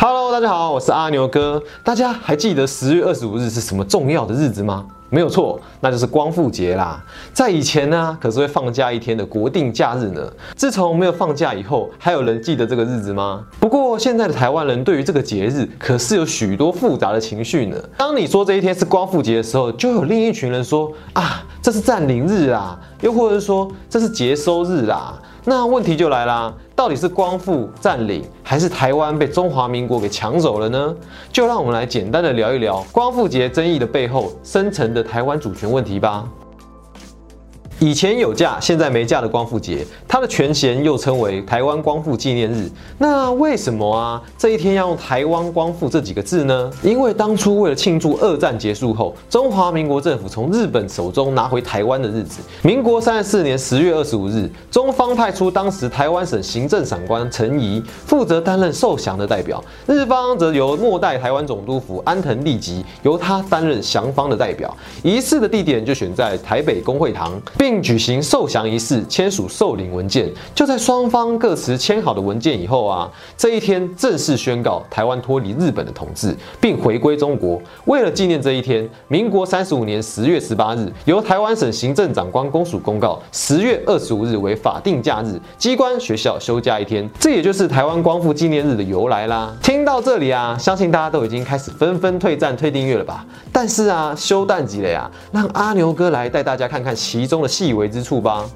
Hello，大家好，我是阿牛哥。大家还记得十月二十五日是什么重要的日子吗？没有错，那就是光复节啦。在以前呢，可是会放假一天的国定假日呢。自从没有放假以后，还有人记得这个日子吗？不过现在的台湾人对于这个节日可是有许多复杂的情绪呢。当你说这一天是光复节的时候，就有另一群人说啊，这是占领日啊，又或者是说这是节收日啦。那问题就来啦，到底是光复占领，还是台湾被中华民国给抢走了呢？就让我们来简单的聊一聊光复节争议的背后深层的台湾主权问题吧。以前有假，现在没假的光复节，它的全衔又称为台湾光复纪念日。那为什么啊？这一天要用台湾光复这几个字呢？因为当初为了庆祝二战结束后，中华民国政府从日本手中拿回台湾的日子。民国三十四年十月二十五日，中方派出当时台湾省行政长官陈仪负责担任受降的代表，日方则由末代台湾总督府安藤利吉由他担任降方的代表。仪式的地点就选在台北公会堂，并。并举行受降仪式，签署受领文件。就在双方各持签好的文件以后啊，这一天正式宣告台湾脱离日本的统治，并回归中国。为了纪念这一天，民国三十五年十月十八日，由台湾省行政长官公署公告，十月二十五日为法定假日，机关学校休假一天。这也就是台湾光复纪念日的由来啦。听到这里啊，相信大家都已经开始纷纷退赞、退订阅了吧？但是啊，休淡季了呀，让阿牛哥来带大家看看其中的。细微之处吧。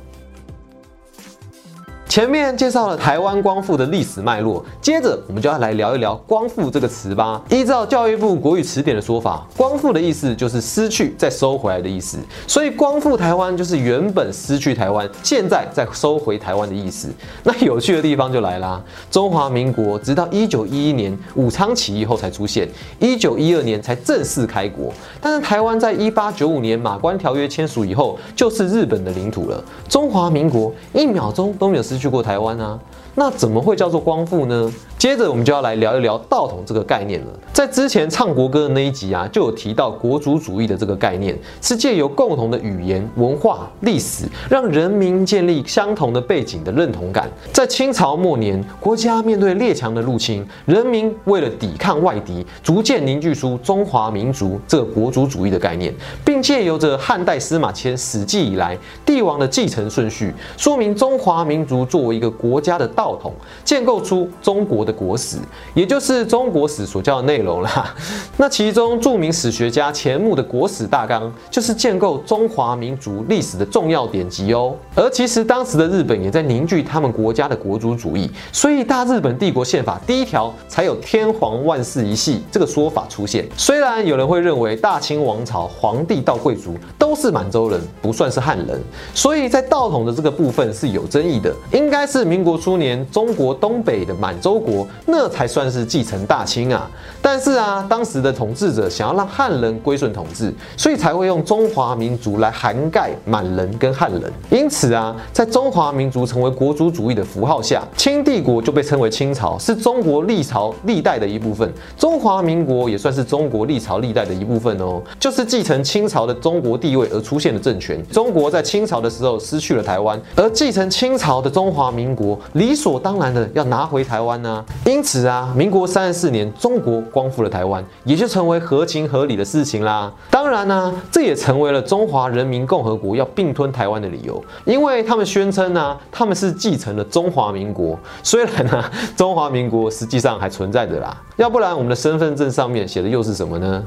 前面介绍了台湾光复的历史脉络，接着我们就要来聊一聊“光复”这个词吧。依照教育部国语词典的说法，“光复”的意思就是失去再收回来的意思，所以“光复台湾”就是原本失去台湾，现在再收回台湾的意思。那有趣的地方就来啦，中华民国直到一九一一年武昌起义后才出现，一九一二年才正式开国。但是台湾在一八九五年马关条约签署以后，就是日本的领土了。中华民国一秒钟都没有失。去过台湾啊，那怎么会叫做光复呢？接着我们就要来聊一聊道统这个概念了。在之前唱国歌的那一集啊，就有提到国族主义的这个概念，是借由共同的语言、文化、历史，让人民建立相同的背景的认同感。在清朝末年，国家面对列强的入侵，人民为了抵抗外敌，逐渐凝聚出中华民族这个国族主义的概念，并借由着汉代司马迁《史记》以来帝王的继承顺序，说明中华民族作为一个国家的道统，建构出中国的。国史，也就是中国史所教的内容啦。那其中著名史学家钱穆的《国史大纲》就是建构中华民族历史的重要典籍哦。而其实当时的日本也在凝聚他们国家的国族主义，所以大日本帝国宪法第一条才有“天皇万世一系”这个说法出现。虽然有人会认为大清王朝皇帝到贵族都是满洲人，不算是汉人，所以在道统的这个部分是有争议的。应该是民国初年中国东北的满洲国。那才算是继承大清啊！但是啊，当时的统治者想要让汉人归顺统治，所以才会用中华民族来涵盖满人跟汉人。因此啊，在中华民族成为国族主义的符号下，清帝国就被称为清朝，是中国历朝历代的一部分。中华民国也算是中国历朝历代的一部分哦，就是继承清朝的中国地位而出现的政权。中国在清朝的时候失去了台湾，而继承清朝的中华民国理所当然的要拿回台湾呢。因此啊，民国三十四年，中国光复了台湾，也就成为合情合理的事情啦。当然呢，这也成为了中华人民共和国要并吞台湾的理由，因为他们宣称呢，他们是继承了中华民国。虽然呢，中华民国实际上还存在着啦，要不然我们的身份证上面写的又是什么呢？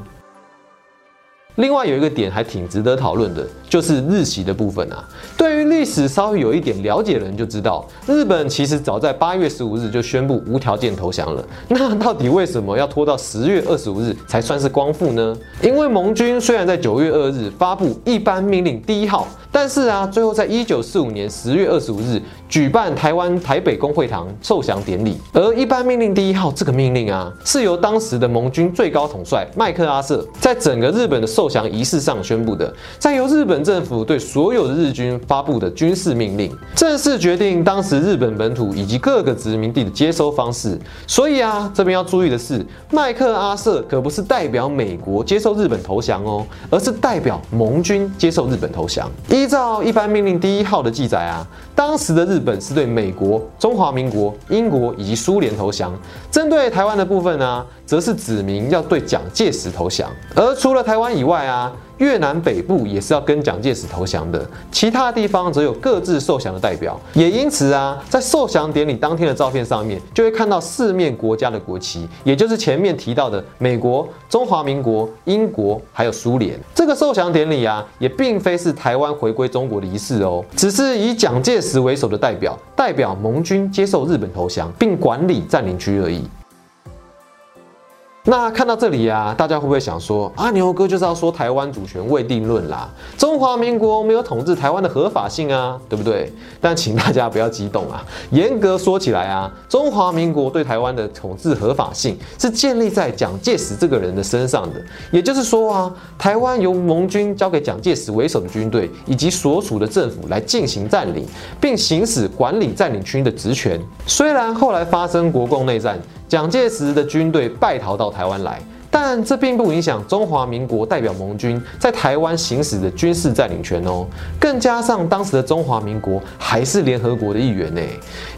另外有一个点还挺值得讨论的，就是日系的部分啊。对于历史稍微有一点了解的人就知道，日本其实早在八月十五日就宣布无条件投降了。那到底为什么要拖到十月二十五日才算是光复呢？因为盟军虽然在九月二日发布一般命令第一号。但是啊，最后在一九四五年十月二十五日举办台湾台北公会堂受降典礼，而一般命令第一号这个命令啊，是由当时的盟军最高统帅麦克阿瑟在整个日本的受降仪式上宣布的，再由日本政府对所有的日军发布的军事命令，正式决定当时日本本土以及各个殖民地的接收方式。所以啊，这边要注意的是，麦克阿瑟可不是代表美国接受日本投降哦，而是代表盟军接受日本投降。一依照一般命令第一号的记载啊，当时的日本是对美国、中华民国、英国以及苏联投降，针对台湾的部分呢，则是指明要对蒋介石投降。而除了台湾以外啊。越南北部也是要跟蒋介石投降的，其他地方则有各自受降的代表。也因此啊，在受降典礼当天的照片上面，就会看到四面国家的国旗，也就是前面提到的美国、中华民国、英国还有苏联。这个受降典礼啊，也并非是台湾回归中国的仪式哦，只是以蒋介石为首的代表，代表盟军接受日本投降，并管理占领区而已。那看到这里啊，大家会不会想说啊，牛哥就是要说台湾主权未定论啦，中华民国没有统治台湾的合法性啊，对不对？但请大家不要激动啊，严格说起来啊，中华民国对台湾的统治合法性是建立在蒋介石这个人的身上的，也就是说啊，台湾由盟军交给蒋介石为首的军队以及所属的政府来进行占领，并行使管理占领区的职权。虽然后来发生国共内战。蒋介石的军队败逃到台湾来。但这并不影响中华民国代表盟军在台湾行使的军事占领权。哦，更加上当时的中华民国还是联合国的一员。呢，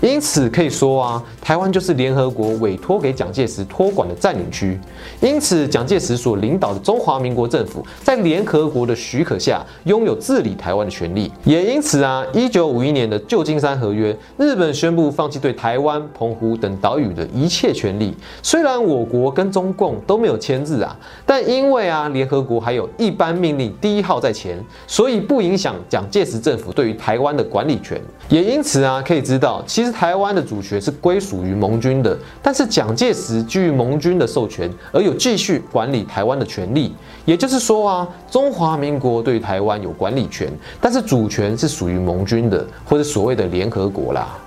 因此可以说啊，台湾就是联合国委托给蒋介石托管的占领区，因此蒋介石所领导的中华民国政府在联合国的许可下拥有治理台湾的权利，也因此啊，一九五一年的旧金山合约，日本宣布放弃对台湾、澎湖等岛屿的一切权利，虽然我国跟中共都没有。签字啊，但因为啊，联合国还有一般命令第一号在前，所以不影响蒋介石政府对于台湾的管理权。也因此啊，可以知道，其实台湾的主权是归属于盟军的，但是蒋介石基于盟军的授权，而有继续管理台湾的权利。也就是说啊，中华民国对台湾有管理权，但是主权是属于盟军的，或者所谓的联合国啦。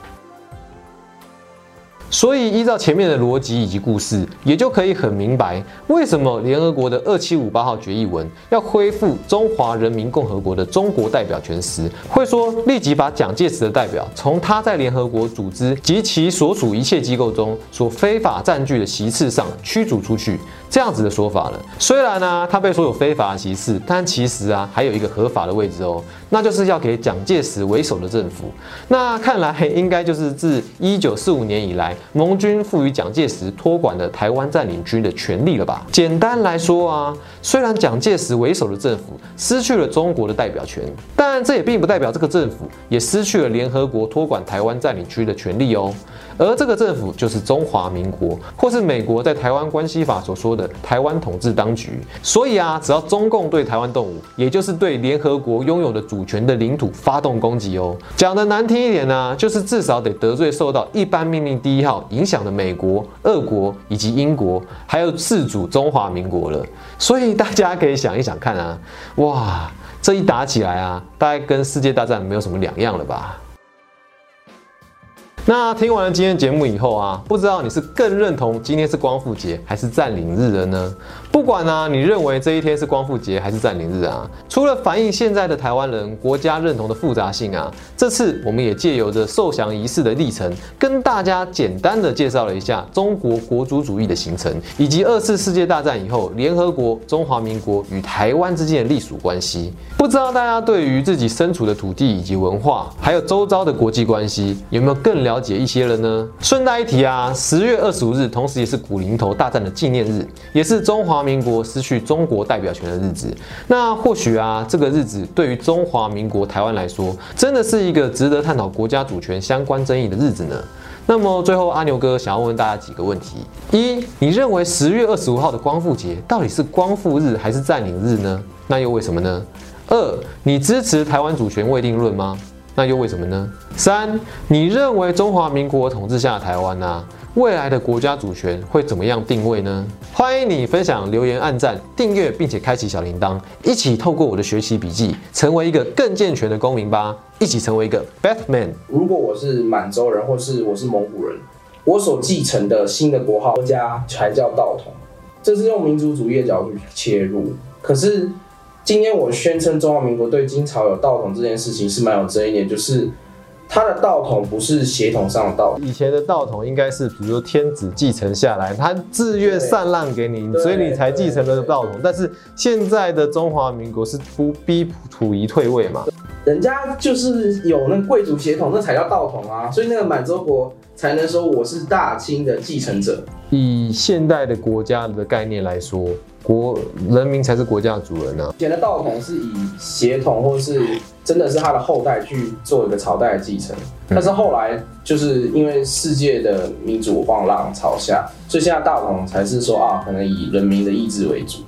所以，依照前面的逻辑以及故事，也就可以很明白，为什么联合国的二七五八号决议文要恢复中华人民共和国的中国代表权时，会说立即把蒋介石的代表从他在联合国组织及其所属一切机构中所非法占据的席次上驱逐出去。这样子的说法了。虽然呢，他被说有非法的歧视，但其实啊，还有一个合法的位置哦，那就是要给蒋介石为首的政府。那看来应该就是自一九四五年以来，盟军赋予蒋介石托管的台湾占领区的权利了吧？简单来说啊，虽然蒋介石为首的政府失去了中国的代表权，但这也并不代表这个政府也失去了联合国托管台湾占领区的权利哦。而这个政府就是中华民国，或是美国在台湾关系法所说的台湾统治当局。所以啊，只要中共对台湾动武，也就是对联合国拥有的主权的领土发动攻击哦。讲的难听一点呢，就是至少得得罪受到一般命令第一号影响的美国、俄国以及英国，还有自主中华民国了。所以大家可以想一想看啊，哇，这一打起来啊，大概跟世界大战没有什么两样了吧？那听完了今天节目以后啊，不知道你是更认同今天是光复节还是占领日了呢？不管呢，你认为这一天是光复节还是占领日啊？除了反映现在的台湾人国家认同的复杂性啊，这次我们也借由着受降仪式的历程，跟大家简单的介绍了一下中国国族主义的形成，以及二次世界大战以后联合国、中华民国与台湾之间的隶属关系。不知道大家对于自己身处的土地以及文化，还有周遭的国际关系，有没有更？了解一些了呢。顺带一提啊，十月二十五日，同时也是古林头大战的纪念日，也是中华民国失去中国代表权的日子。那或许啊，这个日子对于中华民国台湾来说，真的是一个值得探讨国家主权相关争议的日子呢。那么最后，阿牛哥想要问大家几个问题：一，你认为十月二十五号的光复节到底是光复日还是占领日呢？那又为什么呢？二，你支持台湾主权未定论吗？那又为什么呢？三，你认为中华民国统治下的台湾呢，未来的国家主权会怎么样定位呢？欢迎你分享、留言、按赞、订阅，并且开启小铃铛，一起透过我的学习笔记，成为一个更健全的公民吧！一起成为一个 Batman。如果我是满洲人，或是我是蒙古人，我所继承的新的国号国家才叫道统，这是用民族主义的角度切入。可是。今天我宣称中华民国对金朝有道统这件事情是蛮有争议的，就是他的道统不是血统上的道统，以前的道统应该是，比如说天子继承下来，他自愿禅让给你，所以你才继承了道统。但是现在的中华民国是不逼溥仪退位嘛？人家就是有那贵族血统，那才叫道统啊，所以那个满洲国才能说我是大清的继承者。以现代的国家的概念来说，国人民才是国家的主人啊。以前的道统是以血统或是真的是他的后代去做一个朝代的继承，但是后来就是因为世界的民主放浪潮下，所以现在道统才是说啊，可能以人民的意志为主。